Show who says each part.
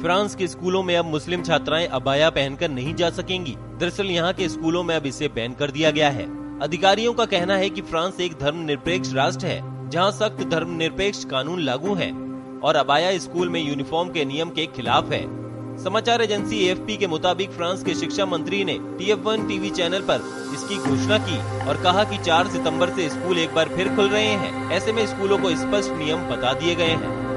Speaker 1: France के स्कूलों में अब मुस्लिम छात्राएँ अबाया पहनकर नहीं जा सकेंगी। दरअसल यहाँ के स्कूलों में अब इसे बैन कर दिया गया है। अधिकारियों का कहना है कि फ्रांस एक धर्मनिरपेक्ष राष्ट्र है, जहाँ सख्त धर्मनिरपेक्ष कानून लागू है और अबाया स्कूल में यूनिफॉर्म के नियम के खिलाफ है। समाचार एजेंसी एएफपी के मुताबिक फ्रांस के शिक्षा मंत्री ने T F one TV channel पर इसकी घोषणा की और कहा कि 4 सितंबर से स्कूल एक बार फिर खुल रहे हैं। ऐसे में स्कूलों को स्पष्ट नियम बता दिए गए हैं।